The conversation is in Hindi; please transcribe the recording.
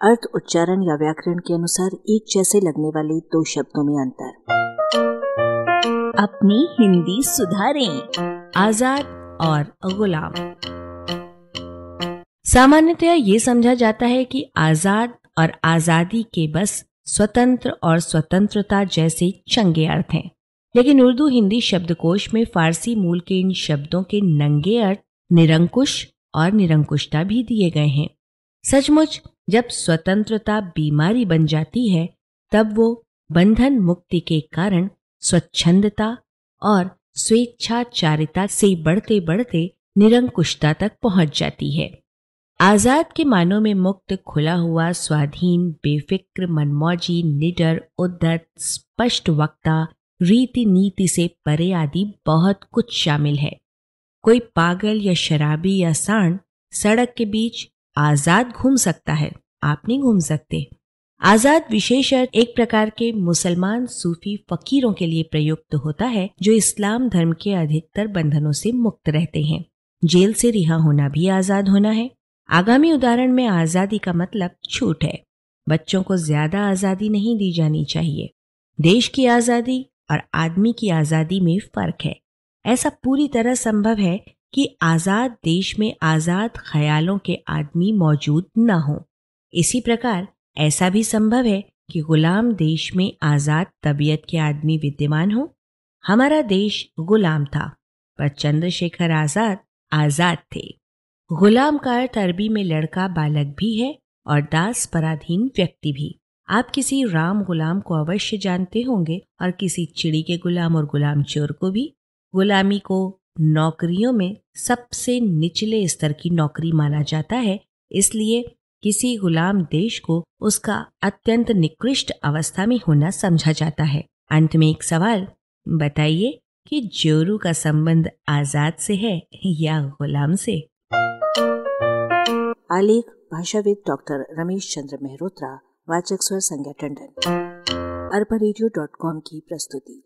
अर्थ, उच्चारण या व्याकरण के अनुसार एक जैसे लगने वाले दो शब्दों में अंतर। अपनी हिंदी सुधारें, आज़ाद और गुलाम। सामान्यतया ये समझा जाता है कि आज़ाद और आज़ादी के बस स्वतंत्र और स्वतंत्रता जैसे चंगे अर्थ हैं। लेकिन उर्दू हिंदी शब्दकोश में फारसी मूल के इन शब्दों के नंगे अर्थ निरंकुश और निरंकुशता भी दिए गए हैं। सचमुच जब स्वतंत्रता बीमारी बन जाती है, तब वो बंधन मुक्ति के कारण स्वच्छंदता और स्वेच्छाचारिता से बढ़ते बढ़ते निरंकुशता तक पहुँच जाती है। आज़ाद के मानों में मुक्त, खुला हुआ, स्वाधीन, बेफिक्र, मनमौजी, निडर उद्दत स्पष्ट वक्ता रीति नीति से परे आदि बहुत कुछ शामिल है। कोई पागल या शराबी या सांड सड़क के बीच आज़ाद घूम सकता है। आप नहीं घूम सकते। आज़ाद विशेष अर्थ एक प्रकार के मुसलमान सूफी फकीरों के लिए प्रयुक्त होता है, जो इस्लाम धर्म के अधिकतर बंधनों से मुक्त रहते हैं। जेल से रिहा होना भी आज़ाद होना है। आगामी उदाहरण में आज़ादी का मतलब छूट है। बच्चों को ज़्यादा आज़ादी नहीं दी जानी चाहिए। देश की आज़ादी और आदमी की आज़ादी में फ़र्क है। ऐसा पूरी तरह संभव है कि आज़ाद देश में आज़ाद ख्यालों के आदमी मौजूद न हो। इसी प्रकार ऐसा भी संभव है कि गुलाम देश में आज़ाद तबीयत के आदमी विद्यमान हो। हमारा देश गुलाम था, पर चंद्रशेखर आज़ाद आज़ाद थे। गुलाम का अर्थ अरबी में लड़का बालक भी है और दास पराधीन व्यक्ति भी। आप किसी राम गुलाम को अवश्य जानते होंगे और किसी चिड़ी के गुलाम और गुलाम चोर को भी। गुलामी को नौकरियों में सबसे निचले स्तर की नौकरी माना जाता है, इसलिए किसी गुलाम देश को उसका अत्यंत निकृष्ट अवस्था में होना समझा जाता है। अंत में एक सवाल, बताइए कि जोरू का संबंध आज़ाद से है या गुलाम से? आलेख, भाषाविद डॉक्टर रमेश चंद्र मेहरोत्रा, वाचक स्वर संज्ञा टंडन। अरबा की प्रस्तुति।